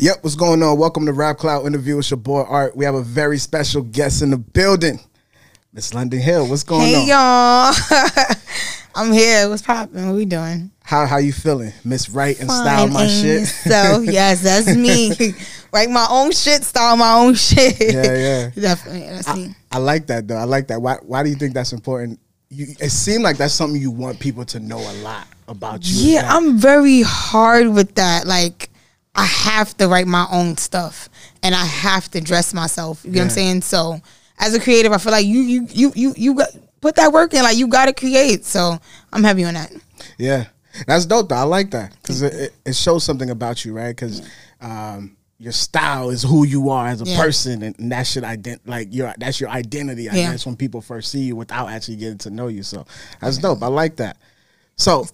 Yep, what's going on? Welcome to Rap Cloud interview with your boy Art. We have a very special guest in the building, Miss London Hill. What's going Hey on? Hey y'all, I'm here. What's popping? What we doing? How how you feeling, Miss Write and Style my shit? So yes, that's me. Write my own shit, style my own shit. Yeah, yeah. Definitely, that's me. I like that though. I like that. Why why do you think that's important? You, it seemed like that's something you want people to know a lot about you. Yeah, I'm very hard with that. Like, I have to write my own stuff, and I have to dress myself. You know what I'm saying? So, as a creative, I feel like you, you, you, you, you got put that work in. Like, you got to create. So, I'm heavy on that. Yeah, that's dope though. I like that because it, it, shows something about you, right? Because um, your style is who you are as a Yeah. person, and, and that should ident like your that's your identity. I Yeah. guess when people first see you without actually getting to know you. So that's dope. I like that. So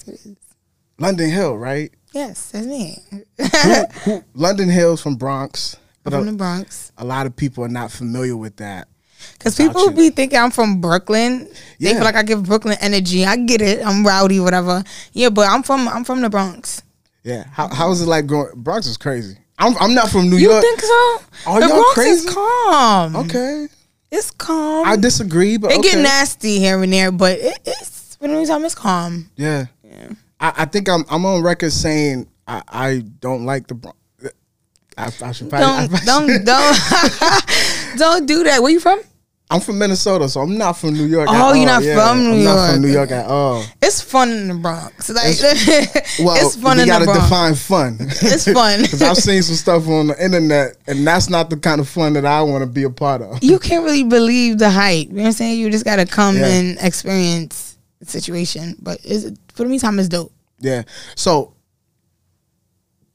London Hill, right? Yes, that's me. Who, London Hill's from Bronx, but From the a, Bronx. a lot of people are not familiar with that. Because people be thinking I'm from Brooklyn. They Yeah. feel like I give Brooklyn energy. I get it. I'm rowdy, whatever. Yeah, but I'm from I'm from the Bronx. Yeah, how how is it like growing? Bronx is crazy. I'm I'm not from New You York. You think so? Are the y'all Bronx crazy? is calm. Okay, It's calm. I disagree, but it okay. get nasty here and there, but it, it's for the time it's calm. Yeah. I, I think I'm I'm on record saying I, I don't like the Bronx. I, I should probably. Don't I, don't don't don't do that. Where you from? I'm from Minnesota, so I'm not from New York. Oh, at you're not Yeah, from New I'm not from York. New York at all. It's fun in the Bronx. Like Well, it's fun we in the Bronx. You gotta define fun. It's fun. because I've seen some stuff on the internet, and that's not the kind of fun that I want to be a part of. you can't really believe the hype. You know what I'm saying? You just gotta come Yeah. and experience the situation. But it's, for the meantime, it's dope. Yeah. So,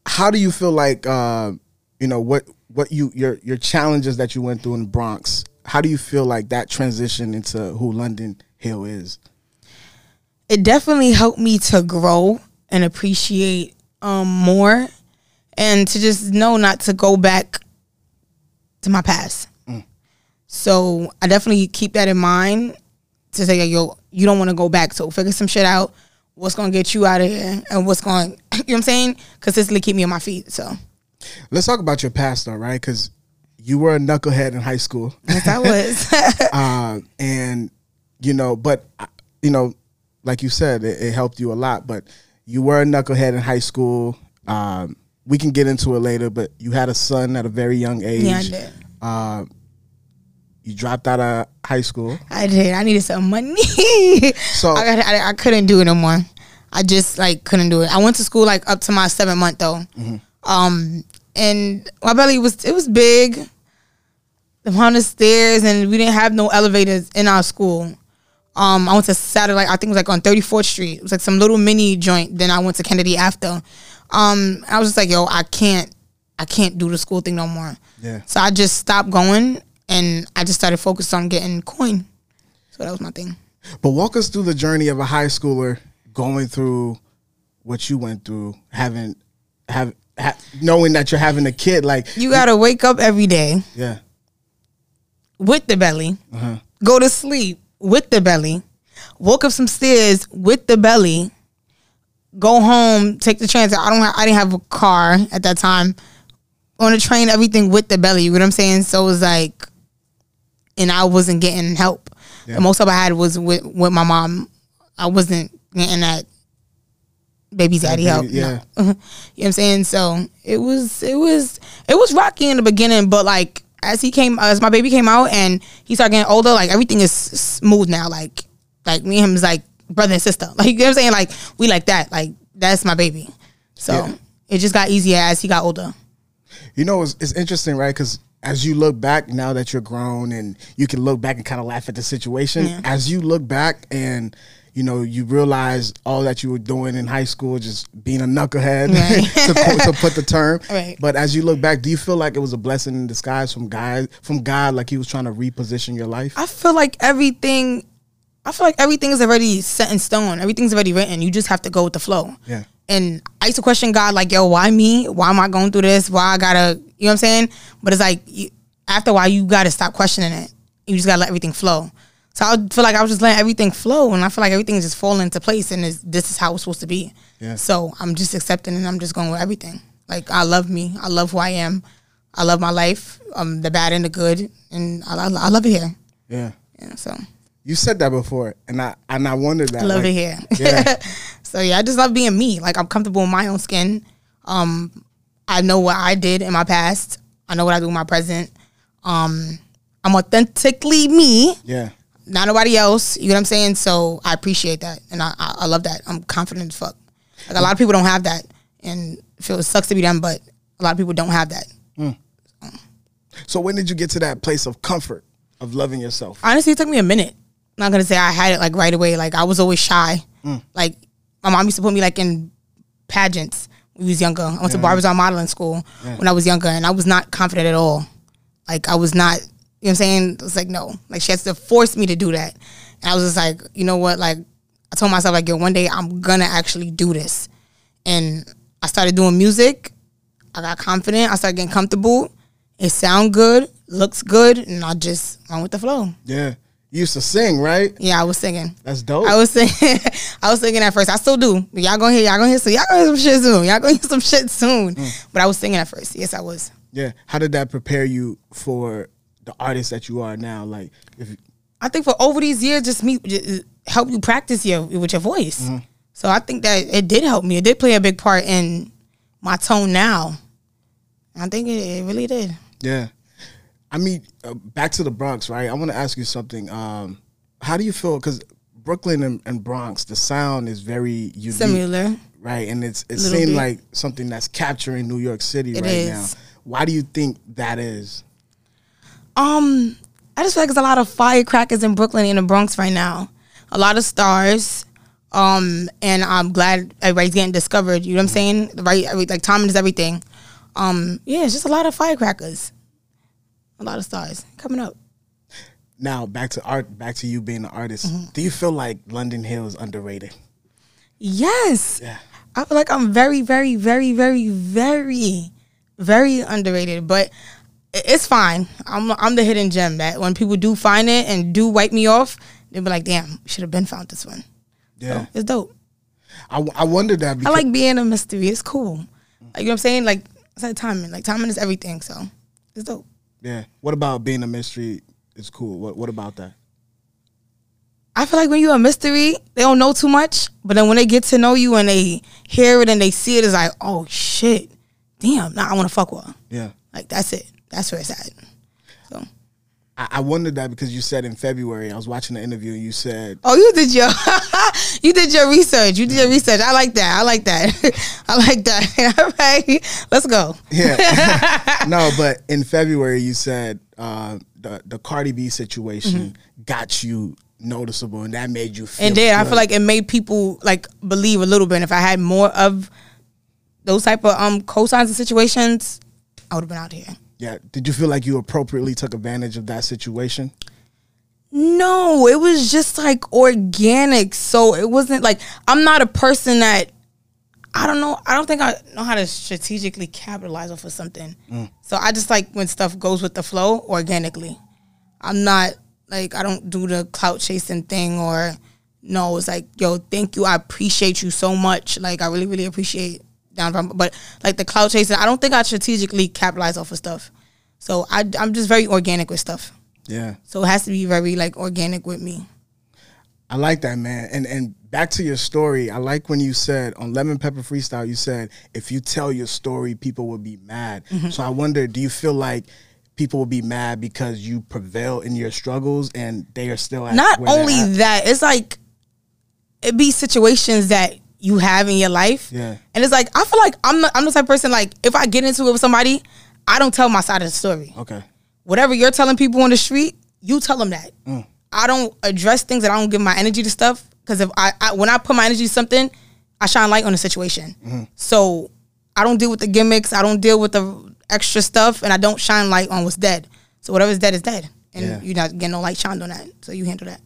how do you feel like uh, you know what what you your your challenges that you went through in the Bronx? How do you feel like that transition into who London Hill is? It definitely helped me to grow and appreciate um, more, and to just know not to go back to my past. So I definitely keep that in mind to say, yo, you don't want to go back. So figure some shit out. What's gonna get you out of here, and what's going, you know what I'm saying? Consistently keep me on my feet. So Let's talk about your past, though, right? Because you were a knucklehead in high school, yes, I was. uh, and you know, but uh, you know, like you said, it, it helped you a lot. But you were a knucklehead in high school. Um, we can get into it later, but you had a son at a very young age. yeah, I did. Uh, you dropped out of high school. I did. I needed some money. So I, got, I I couldn't do it no more. I just like couldn't do it. I went to school like up to my seventh month though. Um, and my belly was it was big. The amount of stairs, and we didn't have no elevators in our school. Um, I went to Satellite. I think it was like on 34th Street. It was like some little mini joint. Then I went to Kennedy after. Um, I was just like, yo, I can't, I can't do the school thing no more. Yeah. So I just stopped going, and I just started focused on getting coin. So that was my thing. But walk us through the journey of a high schooler going through what you went through, having have, ha, knowing that you're having a kid. Like, You gotta wake up every day yeah, with the belly, Uh-huh. go to sleep with the belly, walk up some stairs with the belly, go home, take the train. I don't. Ha- I didn't have a car at that time. On the train, everything with the belly. You know what I'm saying? So it was like, and I wasn't getting help. The most help I had was with with my mom. I wasn't getting that baby daddy help. yeah. no. you know what I'm saying? So it was it was it was rocky in the beginning, but like as he came as my baby came out and he started getting older, like everything is smooth now. Like like me and him is like brother and sister. Like you know what I'm saying? Like we like that. Like that's my baby. So Yeah. it just got easier as he got older. you know, it's, it's interesting, right? Because as you look back now that you're grown and you can look back and kind of laugh at the situation, Yeah. as you look back and you know you realize all that you were doing in high school, just being a knucklehead Right. to, to put the term. Right. But as you look back, do you feel like it was a blessing in disguise from God, from God, like He was trying to reposition your life? I feel like everything I feel like everything is already set in stone. Everything's already written. You just have to go with the flow. Yeah. And I used to question God, like, yo, why me? Why am I going through this? Why I gotta, you know what I'm saying? But it's like, you, after a while, you gotta stop questioning it. You just gotta let everything flow. So I feel like I was just letting everything flow, and I feel like everything is just falling into place, and this is how it's supposed to be. Yeah. So I'm just accepting, and I'm just going with everything. Like I love me. I love who I am. I love my life, um, the bad and the good, and I, I, I love it here. Yeah. Yeah, so You said that before, and I and I wondered that. I love like, it here. Yeah. so yeah, I just love being me. Like I'm comfortable in my own skin. Um, I know what I did in my past. I know what I do in my present. Um, I'm authentically me, Yeah. not nobody else. You know what I'm saying? So I appreciate that, and I I, I love that. I'm confident as fuck. Like a lot of people don't have that, and feel it sucks to be them, but a lot of people don't have that. So when did you get to that place of comfort of loving yourself? honestly, it took me a minute. I'm not gonna say I had it like right away. Like I was always shy. Like my mom used to put me like in pageants we was younger. I went to Barbizon modeling school when I was younger, and I was not confident at all. Like I was not. You know what I'm saying? It was like no. Like she has to force me to do that, and I was just like, you know what? Like I told myself like, yo, one day I'm gonna actually do this, and I started doing music. I got confident. I started getting comfortable. It sound good, looks good, and I just went with the flow. Yeah. You used to sing, right? Yeah, I was singing. That's dope. I was singing. I was singing at first. I still do. But y'all gonna hear. Y'all gonna hear. So y'all gonna hear some shit soon. Y'all gonna hear some shit soon. Mm. But I was singing at first. Yes, I was. yeah. How did that prepare you for the artist that you are now? Like, if I think for over these years, just me just help you practice your with your voice. Mm-hmm. So I think that it did help me. It did play a big part in my tone now. I think it, it really did. yeah. I mean, uh, back to the Bronx, right? I want to ask you something. Um, how do you feel? Because Brooklyn and, and Bronx, the sound is very unique, Similar. right? And it's it Little seemed bit. like something that's capturing New York City It right is. now. Why do you think that is? Um, I just feel like there's a lot of firecrackers in Brooklyn and the Bronx right now. A lot of stars. Um, and I'm glad everybody's getting discovered. You know what I'm saying? Right, like timing is everything. Um, yeah, it's just a lot of firecrackers. A lot of stars coming up. Now back to art. Back to you being an artist. Mm-hmm. Do you feel like London Hill is underrated? Yes. Yeah. I feel like I'm very, very, very, very, very, very underrated. But it's fine. I'm I'm the hidden gem that when people do find it and do wipe me off, they'll be like, damn, should have been found this one. Yeah. It's dope. I, I wonder that I like being a mystery. It's cool. Like you know what I'm saying? Like it's like timing. Like timing is everything. So it's dope. Yeah. What about being a mystery? Is cool. What What about that? I feel like when you're a mystery, they don't know too much. But then when they get to know you and they hear it and they see it, it's like, oh shit, damn, now I want to fuck with her. Yeah. Like that's it. That's where it's at. I, wondered that because you said in February I was watching the interview and you said oh, you did your you did your research. You did your research. I like that. I like that. I like that. All right, let's go. yeah. no, but in February you said uh, the the Cardi B situation got you noticeable and that made you feel. And then I feel like it made people like believe a little bit. And if I had more of those type of um cosigns and situations, I would have been out here. Yeah. Did you feel like you appropriately took advantage of that situation? No, it was just like organic. So it wasn't like I'm not a person that I don't know. I don't think I know how to strategically capitalize off of something. Mm. So I just like when stuff goes with the flow organically. I'm not like I don't do the clout chasing thing or no. It's like yo, thank you. I appreciate you so much. Like I really, really appreciate down from. But like the cloud chasing, I don't think I strategically capitalize off of stuff. So I, I'm just very organic with stuff. Yeah. So it has to be very like organic with me. I like that, man. And and back to your story, I like when you said on Lemon Pepper Freestyle, you said if you tell your story, people will be mad. Mm-hmm. So I wonder, do you feel like people will be mad because you prevail in your struggles and they are still at Not only at? that, it's like it be situations that you have in your life. Yeah. And it's like I feel like I'm the, I'm the type of person like if I get into it with somebody, I don't tell my side of the story. Okay. Whatever you're telling people on the street, you tell them that. Mm. I don't address things that I don't give my energy to stuff because if I, I when I put my energy to something, I shine light on the situation. Mm-hmm. So I don't deal with the gimmicks. I don't deal with the extra stuff, and I don't shine light on what's dead. So whatever's dead is dead, and Yeah. you're not getting no light shined on that. So you handle that.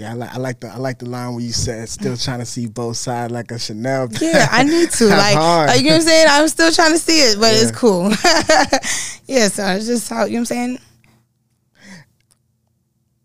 Yeah, I like I like the I like the line where you said still trying to see both sides like a Chanel. Yeah, I need to. Like, hard. you know what I'm saying? I'm still trying to see it, but it's cool. yeah, so it's just how you know what I'm saying?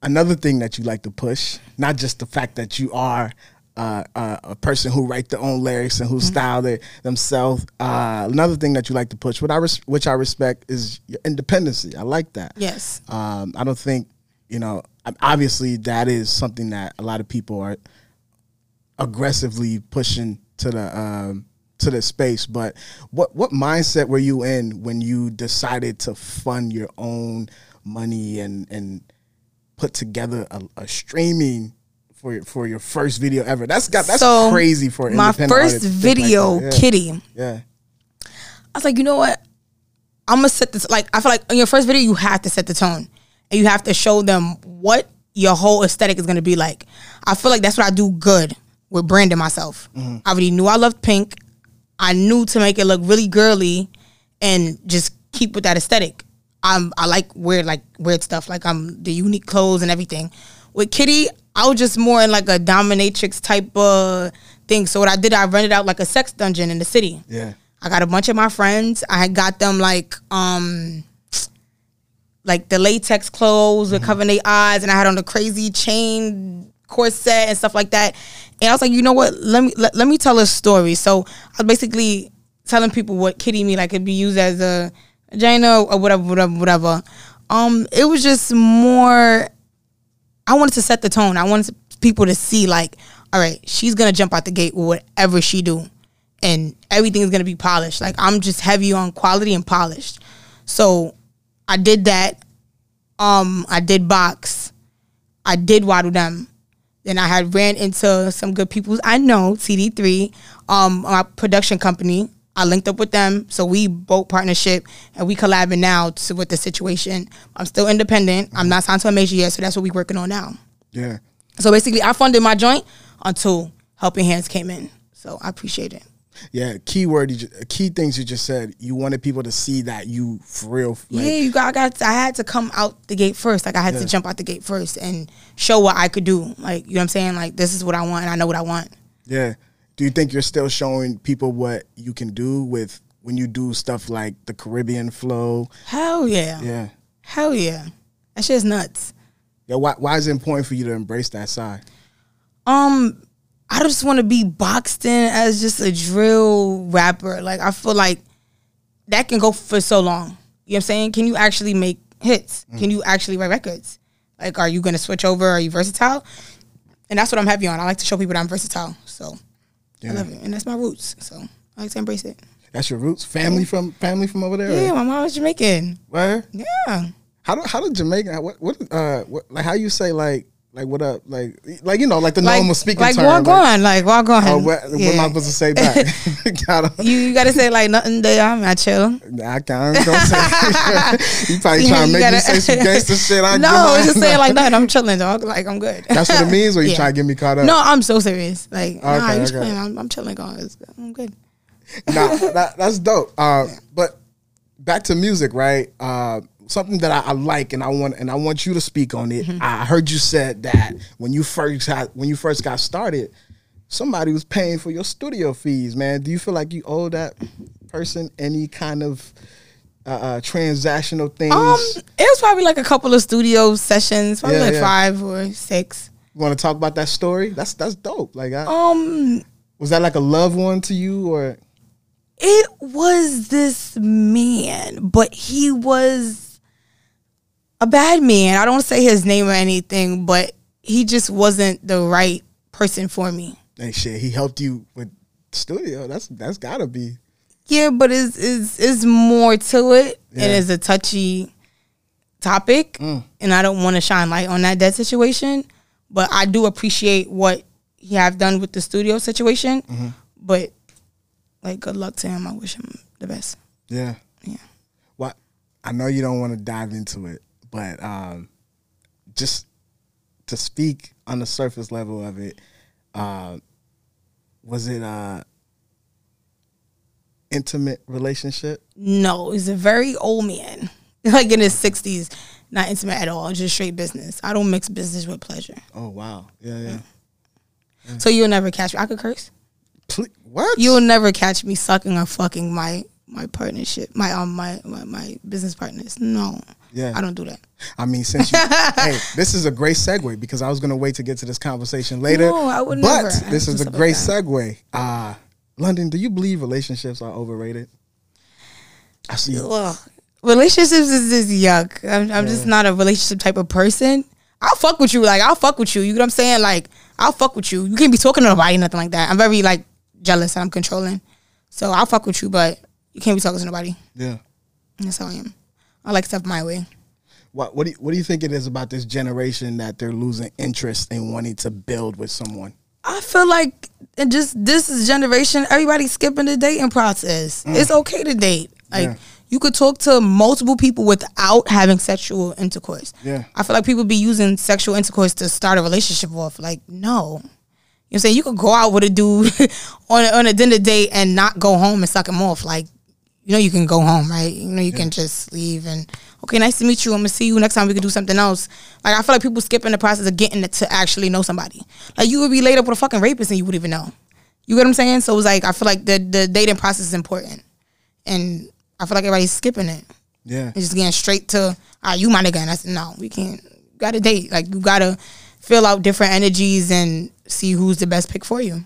Another thing that you like to push, not just the fact that you are uh, uh, a person who write their own lyrics and who Mm-hmm. style it themselves. Uh, another thing that you like to push, what I res- which I respect, is your independency. I like that. Yes. Um, I don't think you know. Obviously, that is something that a lot of people are aggressively pushing to the um, to the space. But what what mindset were you in when you decided to fund your own money and and put together a, a streaming for your, for your first video ever? That's got that's So, crazy for my first think like video. Yeah. Kitty. Yeah, I was like, you know what? I'm gonna set this. Like, I feel like in your first video, you have to set the tone, you have to show them what your whole aesthetic is gonna be like. I feel like that's what I do good with branding myself. I already knew I loved pink. I knew to make it look really girly, and just keep with that aesthetic. I'm I like weird like weird stuff. Like I'm the unique clothes and everything. With Kitty, I was just more in like a dominatrix type of thing. So what I did, I rented out like a sex dungeon in the city. yeah, I got a bunch of my friends. I got them like um like the latex clothes with covering their eyes, and I had on the crazy chain corset and stuff like that. And I was like, you know what? Let me let, let me tell a story. So I was basically telling people what kitty me like could be used as a vagina or whatever, whatever, whatever. Um, it was just more. I wanted to set the tone. I wanted people to see like, all right, she's gonna jump out the gate with whatever she do, and everything is gonna be polished. Like I'm just heavy on quality and polished. So I did that. Um, I did box. I did waddle them. Then I had ran into some good people I know, CD3, um, my production company. I linked up with them, so we both partnership and we collabing now to, with the situation. I'm still independent. I'm not signed to a major yet, so that's what we're working on now. yeah. So basically, I funded my joint until Helping Hands came in. So I appreciate it. Yeah, key word, you ju- key things you just said. You wanted people to see that you for real. Like, yeah, you got, I got. I had to come out the gate first. Like I had Yeah. to jump out the gate first and show what I could do. Like you know what I'm saying. Like this is what I want, and I know what I want. Yeah. Do you think you're still showing people what you can do with when you do stuff like the Caribbean flow? Hell yeah, Yeah. hell yeah. That shit's nuts. Yeah. Why, why is it important for you to embrace that side? Um, I just want to be boxed in as just a drill rapper. Like I feel like that can go for so long. You know what I'm saying? Can you actually make hits? Can you actually write records? Like, are you gonna switch over? Are you versatile? And that's what I'm heavy on. I like to show people that I'm versatile. So I love it, and that's my roots. So I like to embrace it. That's your roots. Family from family from over there. Yeah, my mom was Jamaican. Where? Yeah. How do how did Jamaican? What what uh what, like how you say like like what up like like you know like the Like, normal speaking like term. walk on, like walk on. Oh, what, what am I supposed to say back? Gotta- You, you gotta say like nothing there. I'm not chill. I can't say. you probably trying to make gotta- me say some gangster shit. I no, give my- it's just saying like nothing. I'm chilling, dog. Like I'm good. That's what it means. Or you Yeah. trying to get me caught up? No, I'm so serious. Like, nah, you okay. chilling. I'm, I'm chilling, guys. I'm good. nah, that, that's dope. Uh, but back to music, right? Uh, something that I, I like, and I want, and I want you to speak on it. Mm-hmm. I heard you said that when you first had, when you first got started, somebody was paying for your studio fees. Man, do you feel like you owe that person any kind of uh, uh, transactional things? Um, it was probably like a couple of studio sessions, probably Yeah, like yeah. five or six. you want to talk about that story? That's that's dope. Like, I, Um, was that like a loved one to you, or it was this man, but he was a bad man. I don't say his name or anything, but he just wasn't the right person for me. And shit? He helped you with studio. That's that's gotta be. Yeah, but it's it's, it's more to it, Yeah. and it's a touchy topic, Mm. and I don't want to shine light on that dead situation. But I do appreciate what he have done with the studio situation. Mm-hmm. But like, good luck to him. I wish him the best. Yeah. Yeah. Well, I know you don't want to dive into it, but um, just to speak on the surface level of it, uh, was it a intimate relationship? No, he's a very old man, like in his sixties, not intimate at all, just straight business. I don't mix business with pleasure. Oh wow, yeah, yeah. So you'll never catch me. I could curse. Ple- what? You'll never catch me sucking or fucking my my partnership, my um my my, my business partners. No, Yeah. I don't do that. I mean, since you, hey, this is a great segue because I was gonna wait to get to this conversation later. No, I would but never. I this is a great segue. Uh London, do you believe relationships are overrated? I see. Ugh. Relationships is just yuck. I'm, I'm just not a relationship type of person. I'll fuck with you. Like, I'll fuck with you. You know what I'm saying? Like, I'll fuck with you. You can't be talking to nobody, nothing like that. I'm very, like, jealous and I'm controlling. So I'll fuck with you, but you can't be talking to nobody. Yeah. That's how I am. I like stuff my way. What what do you, what do you think it is about this generation that they're losing interest in wanting to build with someone? I feel like and just this generation, everybody's skipping the dating process. Mm. It's okay to date. Like Yeah. you could talk to multiple people without having sexual intercourse. Yeah. I feel like people be using sexual intercourse to start a relationship off. Like, no. You know what I'm saying? You could go out with a dude on a, on a dinner date and not go home and suck him off. Like, you know you can go home, right? You know you can just leave and okay, nice to meet you. I'm gonna see you next time. We can do something else. Like I feel like people skipping the process of getting to actually know somebody. Like you would be laid up with a fucking rapist and you wouldn't even know. You get what I'm saying? So it's like I feel like the the dating process is important, and I feel like everybody's skipping it Yeah. and just getting straight to ah you my nigga. And I said no, we can't. You gotta date. Like you gotta fill out different energies and see who's the best pick for you.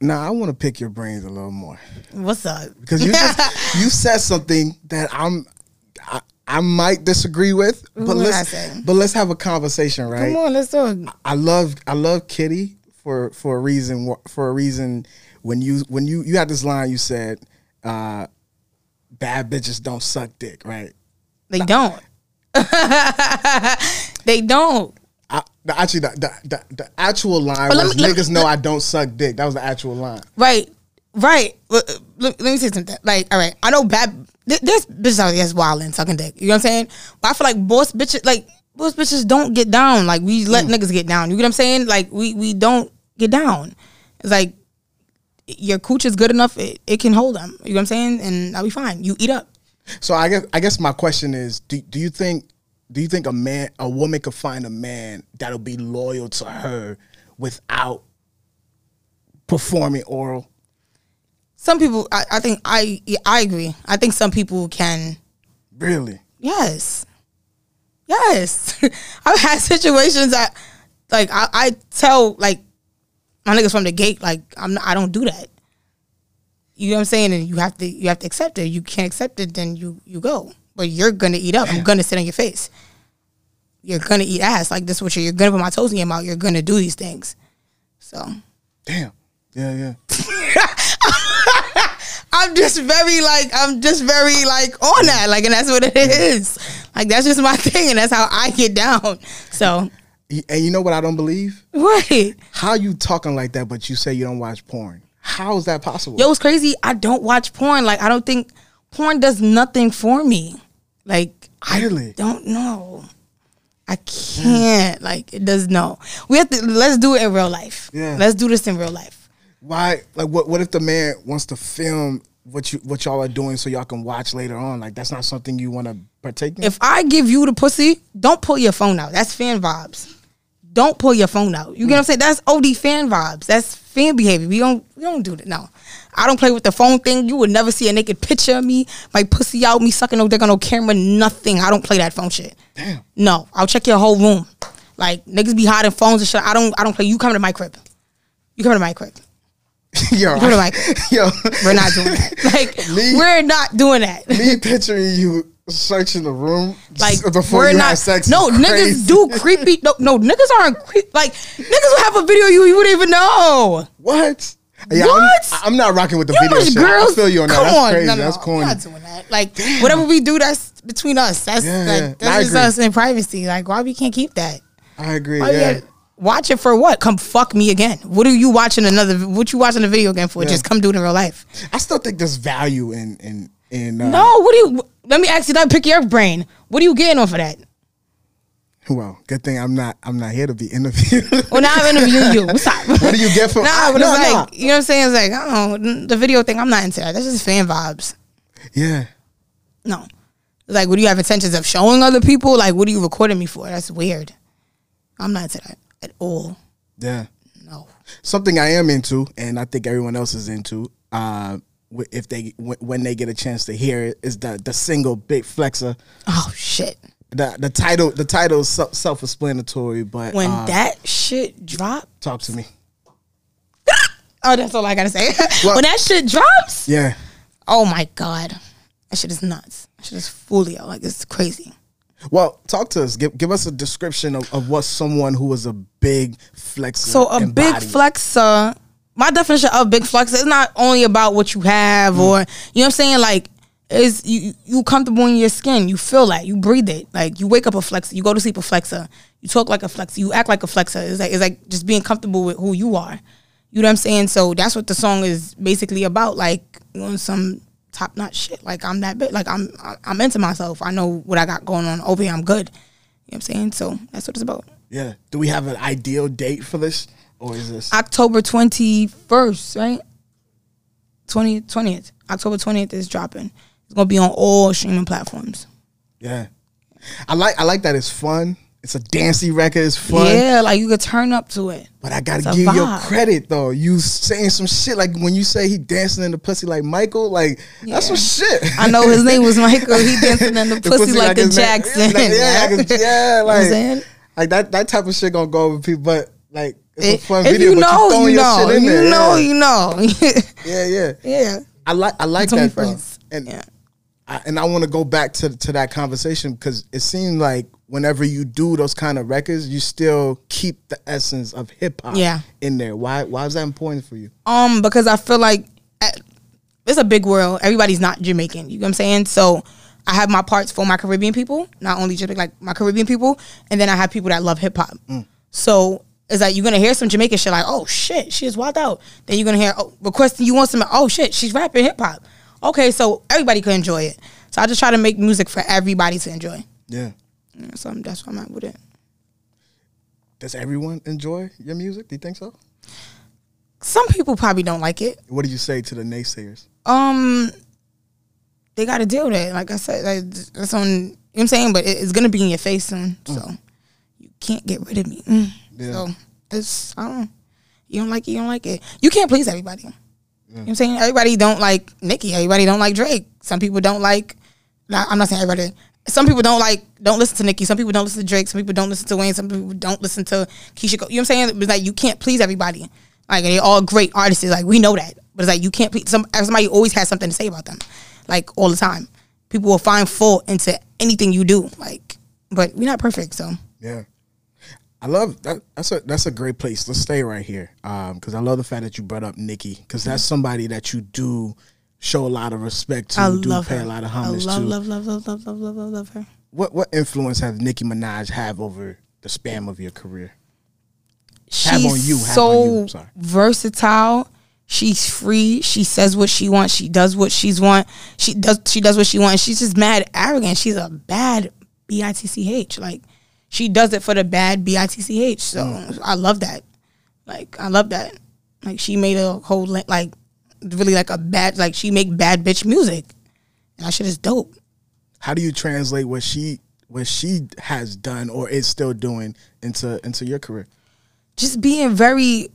Now I want to pick your brains a little more What's up? because you just, you said something that I'm I, I might disagree with, but What let's say? but let's have a conversation, right? Come on, let's talk. I love I love Kitty for for a reason for a reason when you when you you had this line you said uh bad bitches don't suck dick right They don't. they don't. I, the, actually the, the, the, the actual line But was me- niggas know I don't suck dick that was the actual line Right. Right. Let, uh, let, let me say something. Like, all right, I know bad. th- There's bitches out there that's wild and sucking dick. You know what I'm saying? But I feel like boss bitches, like boss bitches, don't get down. Like we let mm. niggas get down. You get what I'm saying? Like we we don't get down. It's like your cooch is good enough. It, it can hold them. You know what I'm saying? And I'll be fine. You eat up. so I guess I guess my question is do, do you think do you think a man a woman could find a man that'll be loyal to her without performing oral Some people, I, I think, I yeah, I agree. I think some people can. really Yes. Yes. I've had situations that like I, I tell like my niggas from the gate, like I'm not, I don't do that. You know what I'm saying? And you have to you have to accept it. You can't accept it, then you you go. But you're gonna eat up. I'm gonna sit on your face. You're gonna eat ass. Like this is what you're, you're gonna put my toes in your mouth. You're gonna do these things. So damn yeah yeah I'm just very like I'm just very like on that. Like and that's what it is. Like that's just my thing and that's how I get down. So and you know what I don't believe what? How you talking like that, but you say you don't watch porn? How is that possible? Yo, it's crazy. I don't watch porn. Like I don't think porn does nothing for me. Like Really? I don't know. I can't. Like it does no. We have to let's do it in real life. Yeah. Let's do this in real life. Why? Like, what? What if the man wants to film what you what y'all are doing so y'all can watch later on? Like, that's not something you want to partake in. If I give you the pussy, don't pull your phone out. That's fan vibes. Don't pull your phone out. You get what I'm saying? That's OD fan vibes. That's fan behavior. We don't we don't do that. No. I don't play with the phone thing. You would never see a naked picture of me, my pussy out, me sucking no dick on no camera, nothing. I don't play that phone shit. Damn. No. I'll check your whole room. Like niggas be hiding phones and shit. I don't I don't play. You come to my crib. You come to my crib. yo, Put it like- yo, We're not doing that. Like Me- we're not doing that. me picturing you searching the room Like before we're you not. sex. no, niggas do creepy. No, no, niggas aren't creep. Like niggas will have a video of you you wouldn't even know. What? Yeah, What? I'm, I'm not rocking with the You video shit. girls? I feel you on that. Come That's on, crazy. no, no, That's corny. I'm not doing that. Like whatever we do, that's between us. That's Yeah, like yeah. That's just us in privacy. Like why we can't keep that? I agree. Why yeah. Watch it for what? Come fuck me again. What are you watching another? What you watching the video again for? Yeah. Just come do it in real life. I still think there's value in in in. Uh, No, what do you? Let me ask you that. Pick your brain. What are you getting off of that? Well, good thing I'm not. I'm not here to be interviewed. Well, now I'm interviewing you. What's up? what do you get from? Nah, but no, it's no. like you know what I'm saying. It's like I the video thing. I'm not into that. That's just fan vibes. Yeah. No, like what do you have intentions of showing other people? Like what are you recording me for? That's weird. I'm not into that at all. Yeah. No. Something I am into, and I think everyone else is into. Uh, if they when they get a chance to hear it is the the single Big Flexer. Oh shit. The the title the title is self explanatory, but When uh, that shit dropped. talk to me. Oh, that's all I gotta say. Well- when that shit drops, Yeah. oh my god, that shit is nuts. That shit is folio. Like it's crazy. Well, talk to us. Give give us a description of, of what someone who was a big flexer. So a big embodied. flexer, my definition of big flexer is not only about what you have Mm. or you know what I'm saying. Like is you you comfortable in your skin. You feel that. You breathe it. Like you wake up a flexer. You go to sleep a flexer. You talk like a flexer. You act like a flexer. It's like it's like just being comfortable with who you are. You know what I'm saying? So that's what the song is basically about. Like on some top notch shit. Like I'm that big. Like I'm I'm into myself. I know what I got going on over here. I'm good. You know what I'm saying? So that's what it's about. Yeah. Do we have an ideal date for this, or is this? October 21st, right? 20th, 20th. October 20th is dropping. It's going to be on all streaming platforms. yeah. I like I like that it's fun. It's a dancey record. It's fun. Yeah, like you could turn up to it. But I gotta give you vibe. credit though. You saying some shit like when you say he dancing in the pussy like Michael, like that's some shit. I know his name was Michael. He dancing in the pussy, like, a his name- Jackson. Yeah, like, yeah, like You know like, that that type of shit gonna go over people. But like it's a fun video. you but know, you you your know. You there. know, yeah. you know. yeah, yeah. yeah. I like I like The that though. And Yeah. I, and I want to go back to to that conversation because it seemed like whenever you do those kind of records, you still keep the essence of hip hop Yeah. in there. Why why is that important for you? Um, because I feel like uh, it's a big world. Everybody's not Jamaican. You know what I'm saying? So I have my parts for my Caribbean people, not only Jamaican, like my Caribbean people, and then I have people that love hip hop. So it's like you're gonna hear some Jamaican shit like, oh shit, she's wild out. Then you're gonna hear oh, requesting you want some, oh shit, she's rapping hip hop. Okay, so everybody could enjoy it. So I just try to make music for everybody to enjoy. Yeah. Yeah, so that's where I'm at with it. Does everyone enjoy your music? Do you think so? Some people probably don't like it. What do you say to the naysayers? Um, they got to deal with it. Like I said, like, that's on. You know what I'm saying, but it- it's gonna be in your face soon, so you can't get rid of me. Mm. Yeah. So it's I don't. know. You don't like it, you don't like it. You can't please everybody. You know what I'm saying? Everybody don't like Nicki. Everybody don't like Drake. Some people don't like. Not, I'm not saying everybody. Some people don't like. Don't listen to Nicki. Some people don't listen to Drake. Some people don't listen to Wayne. Some people don't listen to Keisha. You know what I'm saying? It's like you can't please everybody. Like they're all great artists. Like we know that, but it's like you can't please. Some somebody always has something to say about them, like all the time. People will find fault into anything you do. Like, but we're not perfect, so Yeah. I love that. That's a that's a great place. Let's stay right here, um, because I love the fact that you brought up Nicki, because that's mm-hmm. somebody that you do show a lot of respect to, I do love pay her. a lot of I homage love, to. love, love, love, love, love, love, love, love her. What what influence has Nicki Minaj have over the span of your career? Have she's on you, have so on you, sorry. versatile. She's free. She says what she wants. She does what she's want. She does she does what she wants. She's just mad arrogant. She's a bad B I T C H. Like she does it for the bad B I T C H. So Mm. I love that. Like I love that. Like she made a whole li- like really like a bad like she make bad bitch music. And that shit is dope. How do you translate what she what she has done or is still doing into into your career? just being very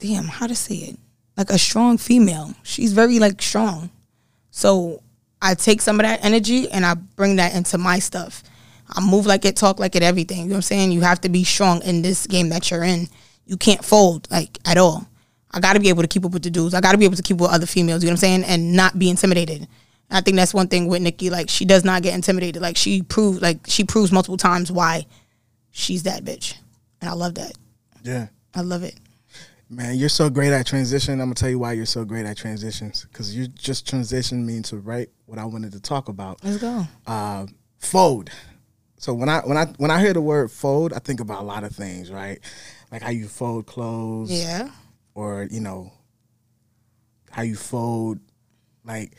damn how to say it like a strong female she's very like strong so i take some of that energy and i bring that into my stuff i move like it talk like it everything you know what i'm saying you have to be strong in this game that you're in you can't fold like at all i gotta be able to keep up with the dudes i gotta be able to keep up with other females you know what i'm saying and not be intimidated I think that's one thing with Nicki. Like she does not get intimidated. Like she proved, like she proves multiple times why she's that bitch, and I love that. Yeah. I love it. Man, you're so great at transition. I'm gonna tell you why you're so great at transitions. Because you just transitioned me into right what I wanted to talk about. Let's go. uh, fold. So when I when I when I hear the word fold, I think about a lot of things, right? Like how you fold clothes, Yeah. or you know, how you fold. Like,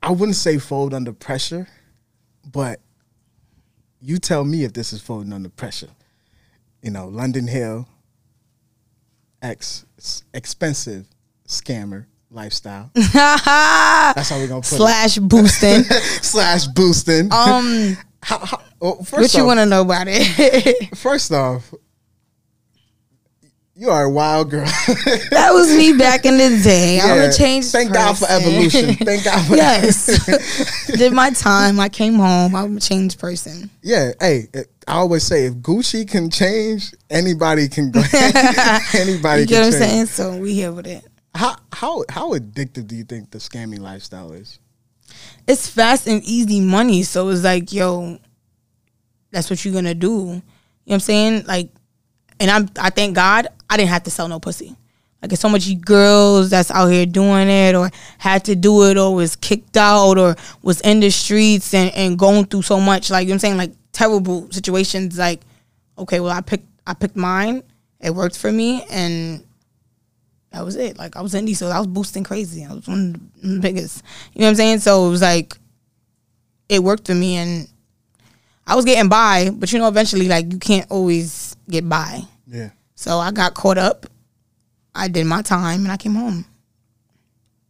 I wouldn't say fold under pressure, but you tell me if this is folding under pressure. You know, London Hill, ex expensive scammer lifestyle. That's how we're gonna put it. Slash boosting. Slash boosting. um, How, how, well, first what you want to know about it? First off, You are a wild girl. that was me back in the day. I'm a changed Thank God for evolution. Thank God for yes. Did my time. I came home. I'm a changed person. Yeah. Hey, I always say if Gucci can change, anybody can go. anybody You can get what I'm saying? So we here with it. How how how addictive do you think the scammy lifestyle is? It's fast and easy money. So it's like, yo, that's what you're gonna do. You know what I'm saying? Like, and I'm I thank God I didn't have to sell no pussy. Like, it's so much girls that's out here doing it, or had to do it, or was kicked out, or was in the streets and, and going through so much. Like, you know what I'm saying? Like terrible situations. Like, okay, well, I picked I picked mine. It worked for me, and that was it. Like I was indie, so I was boosting crazy. I was one of the biggest. You know what I'm saying? So it was like it worked for me, and I was getting by. But you know, eventually, like you can't always get by. Yeah. So I got caught up. I did my time, and I came home.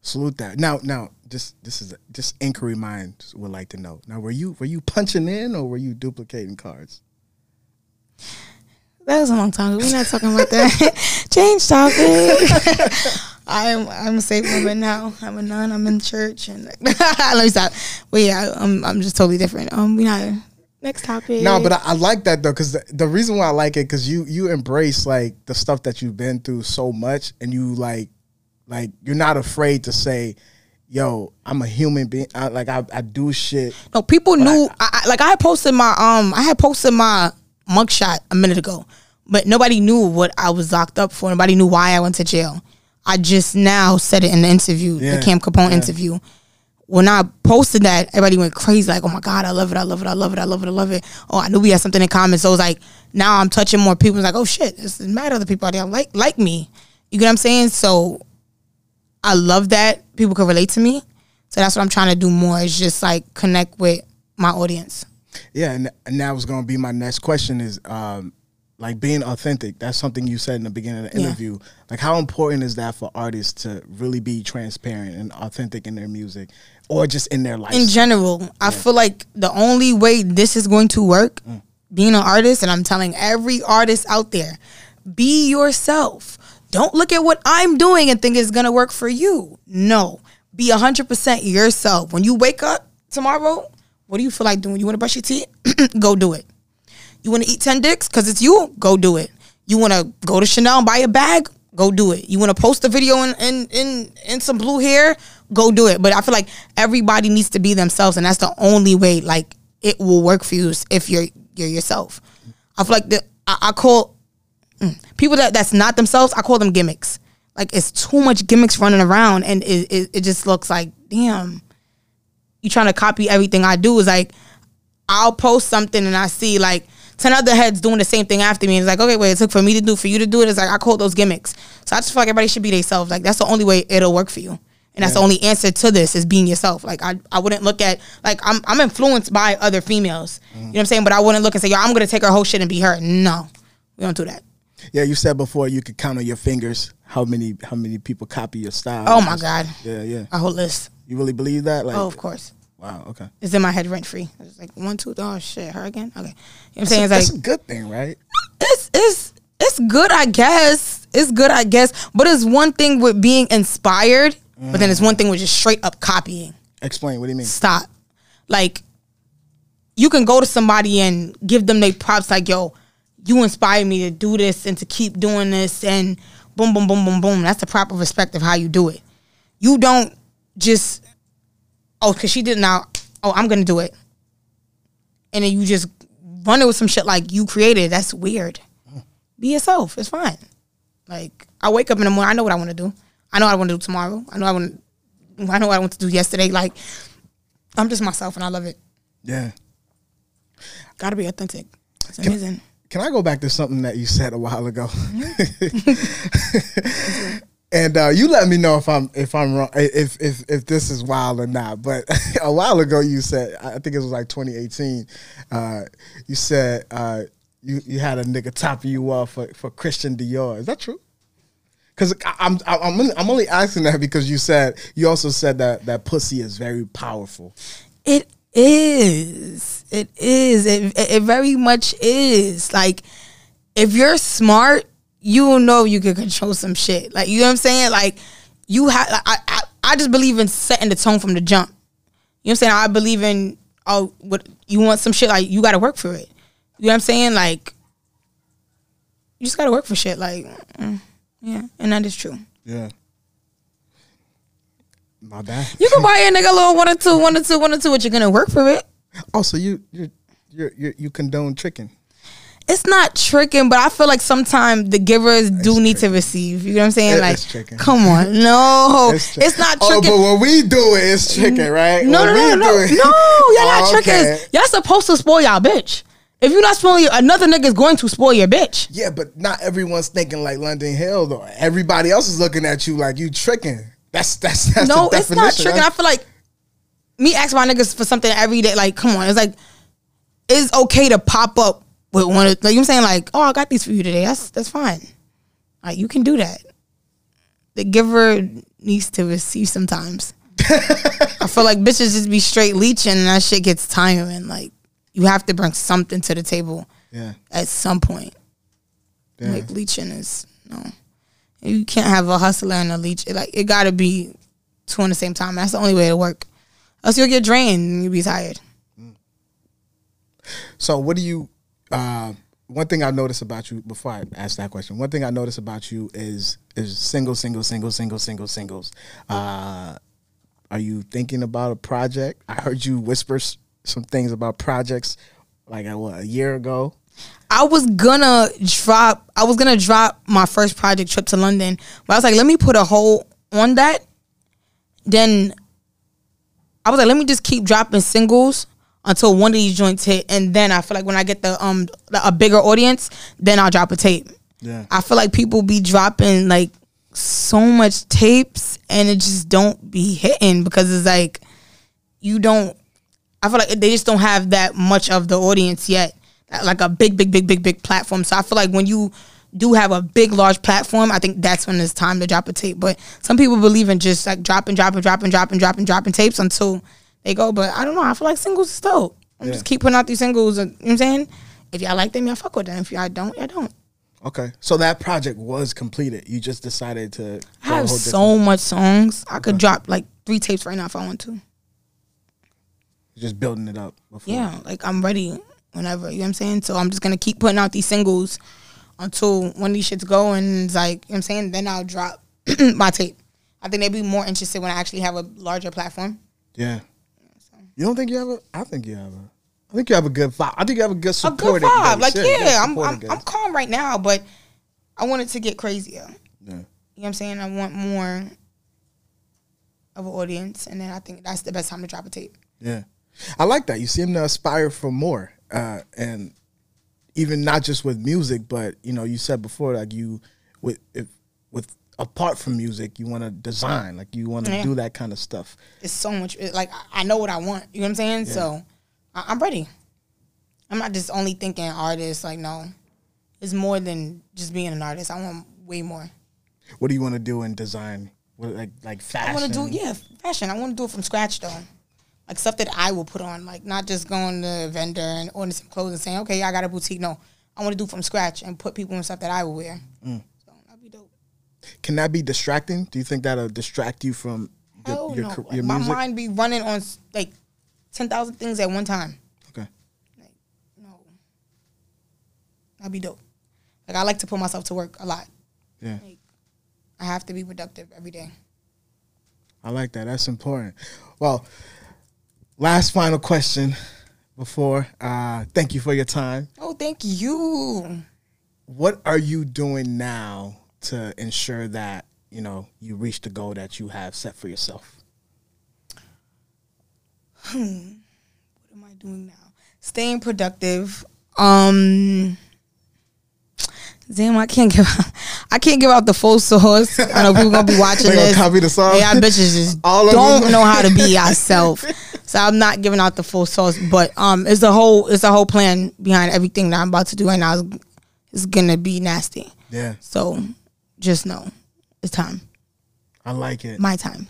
Salute that. Now now just this is just inquiry minds would like to know. Now were you were you punching in or were you duplicating cards? That was a long time ago. We're not talking about that. Change topic. I'm I'm a safe woman now. I'm a nun. I'm in church, and let me stop. But yeah, I'm I'm just totally different. Um, we not next topic. No, but I, I like that though, because the, the reason why I like it, because you you embrace like the stuff that you've been through so much, and you like like you're not afraid to say, "Yo, I'm a human being." I, like I, I do shit. No, people knew. I, I, like I had posted my um, I had posted my mugshot a minute ago, but nobody knew what I was locked up for. Nobody knew why I went to jail. I just now said it in the interview, Yeah, the Cam Capone yeah. interview. When I posted that, everybody went crazy, like, "Oh my god, I love it! I love it! I love it! I love it! I love it!" Oh, I knew we had something in common. So it was like now I'm touching more people. It's like, "Oh shit, there's mad other people out there like like me." You get what I'm saying? So I love that people can relate to me. So that's what I'm trying to do more is just like connect with my audience. Yeah, and, and that was gonna be my next question is um like being authentic. That's something you said in the beginning of the Yeah. interview. Like how important is that for artists to really be transparent and authentic in their music or just in their life? In general, I feel like the only way this is going to work, mm. being an artist, and I'm telling every artist out there, be yourself. Don't look at what I'm doing and think it's gonna work for you. No, be 100% yourself. When you wake up tomorrow, what do you feel like doing? You wanna brush your teeth? Go do it. You want to eat 10 dicks because it's you? Go do it. You want to go to Chanel and buy a bag? Go do it. You want to post a video in, in, in, in some blue hair? Go do it. But I feel like everybody needs to be themselves, and that's the only way like it will work for you if you're you're yourself. I feel like the I, I call mm, people that that's not themselves. I call them gimmicks. Like it's too much gimmicks running around, and it it, it just looks like damn. You trying to copy everything I do is like I'll post something and I see like ten other heads doing the same thing after me. And it's like, okay, wait, it took for me to do, for you to do it. It's like I call those gimmicks. So I just feel like everybody should be themselves. Like that's the only way it'll work for you. And that's the only answer to this is being yourself. Like I, I wouldn't look at like I'm I'm influenced by other females. Mm. You know what I'm saying? But I wouldn't look and say, yo, I'm gonna take her whole shit and be her. No. We don't do that. Yeah, you said before you could count on your fingers how many how many people copy your style. Oh my God. Yeah, yeah. A whole list. You really believe that? Like, Oh, of course. Wow, okay. It's in my head rent free. It's like one, two, oh shit, her again? Okay. You know what I'm saying? It's That's like a good thing, right? it's it's it's good, I guess. It's good, I guess. But it's one thing with being inspired, but then it's one thing with just straight up copying. Explain. What do you mean? Stop. Like you can go to somebody and give them their props like, yo, you inspired me to do this and to keep doing this and boom, boom, boom, boom, boom. That's the proper respect of how you do it. You don't just oh, cause she did now. Oh, I'm gonna do it. And then you just run it with some shit like you created. That's weird. Be yourself. It's fine. Like I wake up in the morning. I know what I want to do. I know what I want to do tomorrow. I know I want. I know what I want to do yesterday. Like I'm just myself, and I love it. Yeah. Gotta be authentic. It's amazing. Can I go back to something that you said a while ago? Mm-hmm. and uh, you let me know if I'm if I'm wrong if if if this is wild or not. But a while ago you said I think it was like 2018. Uh, you said uh, you you had a nigga topping you off for, for Christian Dior. Is that true? Because I'm I'm I'm only asking that because you said you also said that that pussy is very powerful. It is. It is. It, it very much is. Like, if you're smart, you know you can control some shit. Like you know what I'm saying? Like you have. Like, I, I I just believe in setting the tone from the jump. You know what I'm saying? I believe in oh, what you want some shit like you got to work for it. You know what I'm saying? Like you just got to work for shit. Like mm, yeah, and that is true. Yeah. My bad. You can buy a nigga a little one or two, one or two, one or two, but you're gonna work for it. Also, you you you you you condone tricking. It's not tricking, but I feel like sometimes the givers do need to receive. You know what I'm saying? It- like, it's tricking. come on, no, it's, tri- not Oh, tricking. but when we do it, it's tricking, right? no, When no, no, no, no, y'all not Oh, okay. Y'all supposed to spoil y'all bitch. If you're not spoiling another nigga is going to spoil your bitch. Yeah, but not everyone's thinking like London Hill though. Everybody else is looking at you like you tricking. That's that's that's no, it's not tricking. I feel like me asking my niggas for something every day. Like, come on, it's like it's okay to pop up with one. Of, like you know what I'm saying, like, oh, I got these for you today. That's that's fine. Like you can do that. The giver needs to receive sometimes. I feel like bitches just be straight leeching and that shit gets tiring. Like you have to bring something to the table yeah, at some point. yeah. Like leeching is no. You can't have a hustler and a leech. It, like it gotta be two in the same time. That's the only way to work. Else you'll get drained and you'll be tired. So what do you? Uh, one thing I noticed about you before I ask that question, one thing I noticed about you is is single, single, single, single, single, singles. Uh, are you thinking about a project? I heard you whisper some things about projects like uh, what a year ago. I was gonna drop. I was gonna drop my first project trip to London, but I was like, let me put a hold on that. Then I was like, let me just keep dropping singles until one of these joints hit, and then I feel like when I get the um the- a bigger audience, then I'll drop a tape. Yeah. I feel like people be dropping like so much tapes, and it just don't be hitting because it's like you don't. I feel like they just don't have that much of the audience yet, like a big, big, big, big, big platform. So I feel like when you do have a big, large platform, I think that's when it's time to drop a tape. But some people believe in just like dropping, dropping, dropping, dropping, dropping, dropping tapes until they go. But I don't know. I feel like singles is dope. I'm Yeah. just keep putting out these singles. And, you know what I'm saying? If y'all like them, y'all fuck with them. If y'all don't, y'all don't. Okay, so that project was completed. You just decided to. I have so much songs. I could drop like three tapes right now if I want to. just building it up. Before. Yeah, like I'm ready whenever. You know what I'm saying? So I'm just gonna keep putting out these singles until when these shits go and it's like, you know what I'm saying? Then I'll drop my tape. I think they'd be more interested when I actually have a larger platform. Yeah. You don't think you have a? I think you have a. I think you have a good vibe. I think you have a good support. A good vibe. base. Like, yeah, I'm, I'm. I'm calm right now, but I want it to get crazier. Yeah. You know what I'm saying? I want more of an audience, and then I think that's the best time to drop a tape. Yeah, I like that. You seem to aspire for more, uh, and even not just with music, but you know, you said before, like you with if with apart from music, you want to design, like you want to Yeah. do that kind of stuff. it's so much it- like I- know what I want. You know what I'm saying? So I, I'm ready. I'm not just only thinking artist. Like no, it's more than just being an artist. I want way more. What do you want to do in design? What, like like fashion? I want to do yeah fashion. I want to do it from scratch though. Like stuff that I will put on. Like not just going to a vendor and ordering some clothes and saying okay I got a boutique. No, I want to do from scratch and put people in stuff that I will wear. Mm. So that'd be dope. Can that be distracting? Do you think that'll distract you from your, Hell your, no. Like, your my mind be running on like ten thousand things at one time. Okay. Like No. That'd be dope. Like I like to put myself to work a lot. Yeah, I have to be productive every day. I like that. That's important. Well, last final question before. Uh, thank you for your time. Oh, thank you. what are you doing now to ensure that you know you reach the goal that you have set for yourself What am I doing now? Staying productive. Um Damn, I can't give out, I can't give out the full source. I know people gonna be watching They gonna this. copy the song? Yeah, bitches just All of don't know how to be yourself. So I'm not giving out the full source, but um, it's a whole it's a whole plan behind everything that I'm about to do right now. Is, is gonna be nasty. yeah So just know it's time. i like it My time.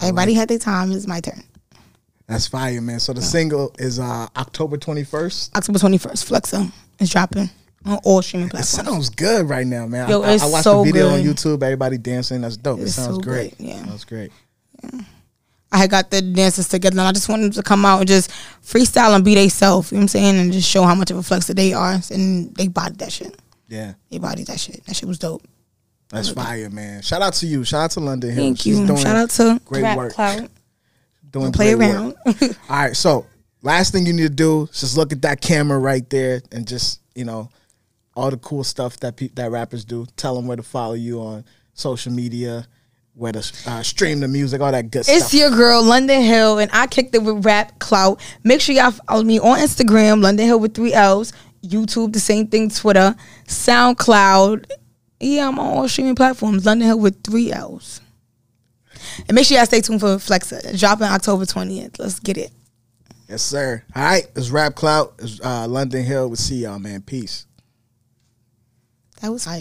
Everybody had their time. It's my turn. that's fire man so the single is uh october 21st October 21st, Flexa is dropping. on all streaming platforms. It sounds good right now, man. Yo, I, I- it's I watched so the video on. YouTube. Everybody dancing. That's dope. It's it sounds so great. good, yeah. That's great. Yeah. I had got the dancers together and I just wanted them to come out and just freestyle and be they self, you know what I'm saying? And just show how much of a flex that they are. And they bodied that shit. Yeah. They bodied that shit. That shit was dope. That's fire, man. Shout out to you. Shout out to London Hill. Thank She's you. doing Shout out to great Rap work. Cloud. Doing Don't play around. work. All right, so last thing you need to do is just look at that camera right there and just you know all the cool stuff that pe- that rappers do. Tell them where to follow you on social media, where to uh, stream the music, all that good It's stuff. It's your girl, London Hill, and I kicked it with Rap Clout. Make sure y'all follow me on Instagram, London Hill with three L's. YouTube, the same thing, Twitter, SoundCloud. Yeah, I'm on all streaming platforms, London Hill with three L's. And make sure y'all stay tuned for Flexa. Dropping October 20th. Let's get it. yes, sir. All right, it's Rap Clout. It's uh, London Hill. We'll see y'all, man. Peace. That was hype.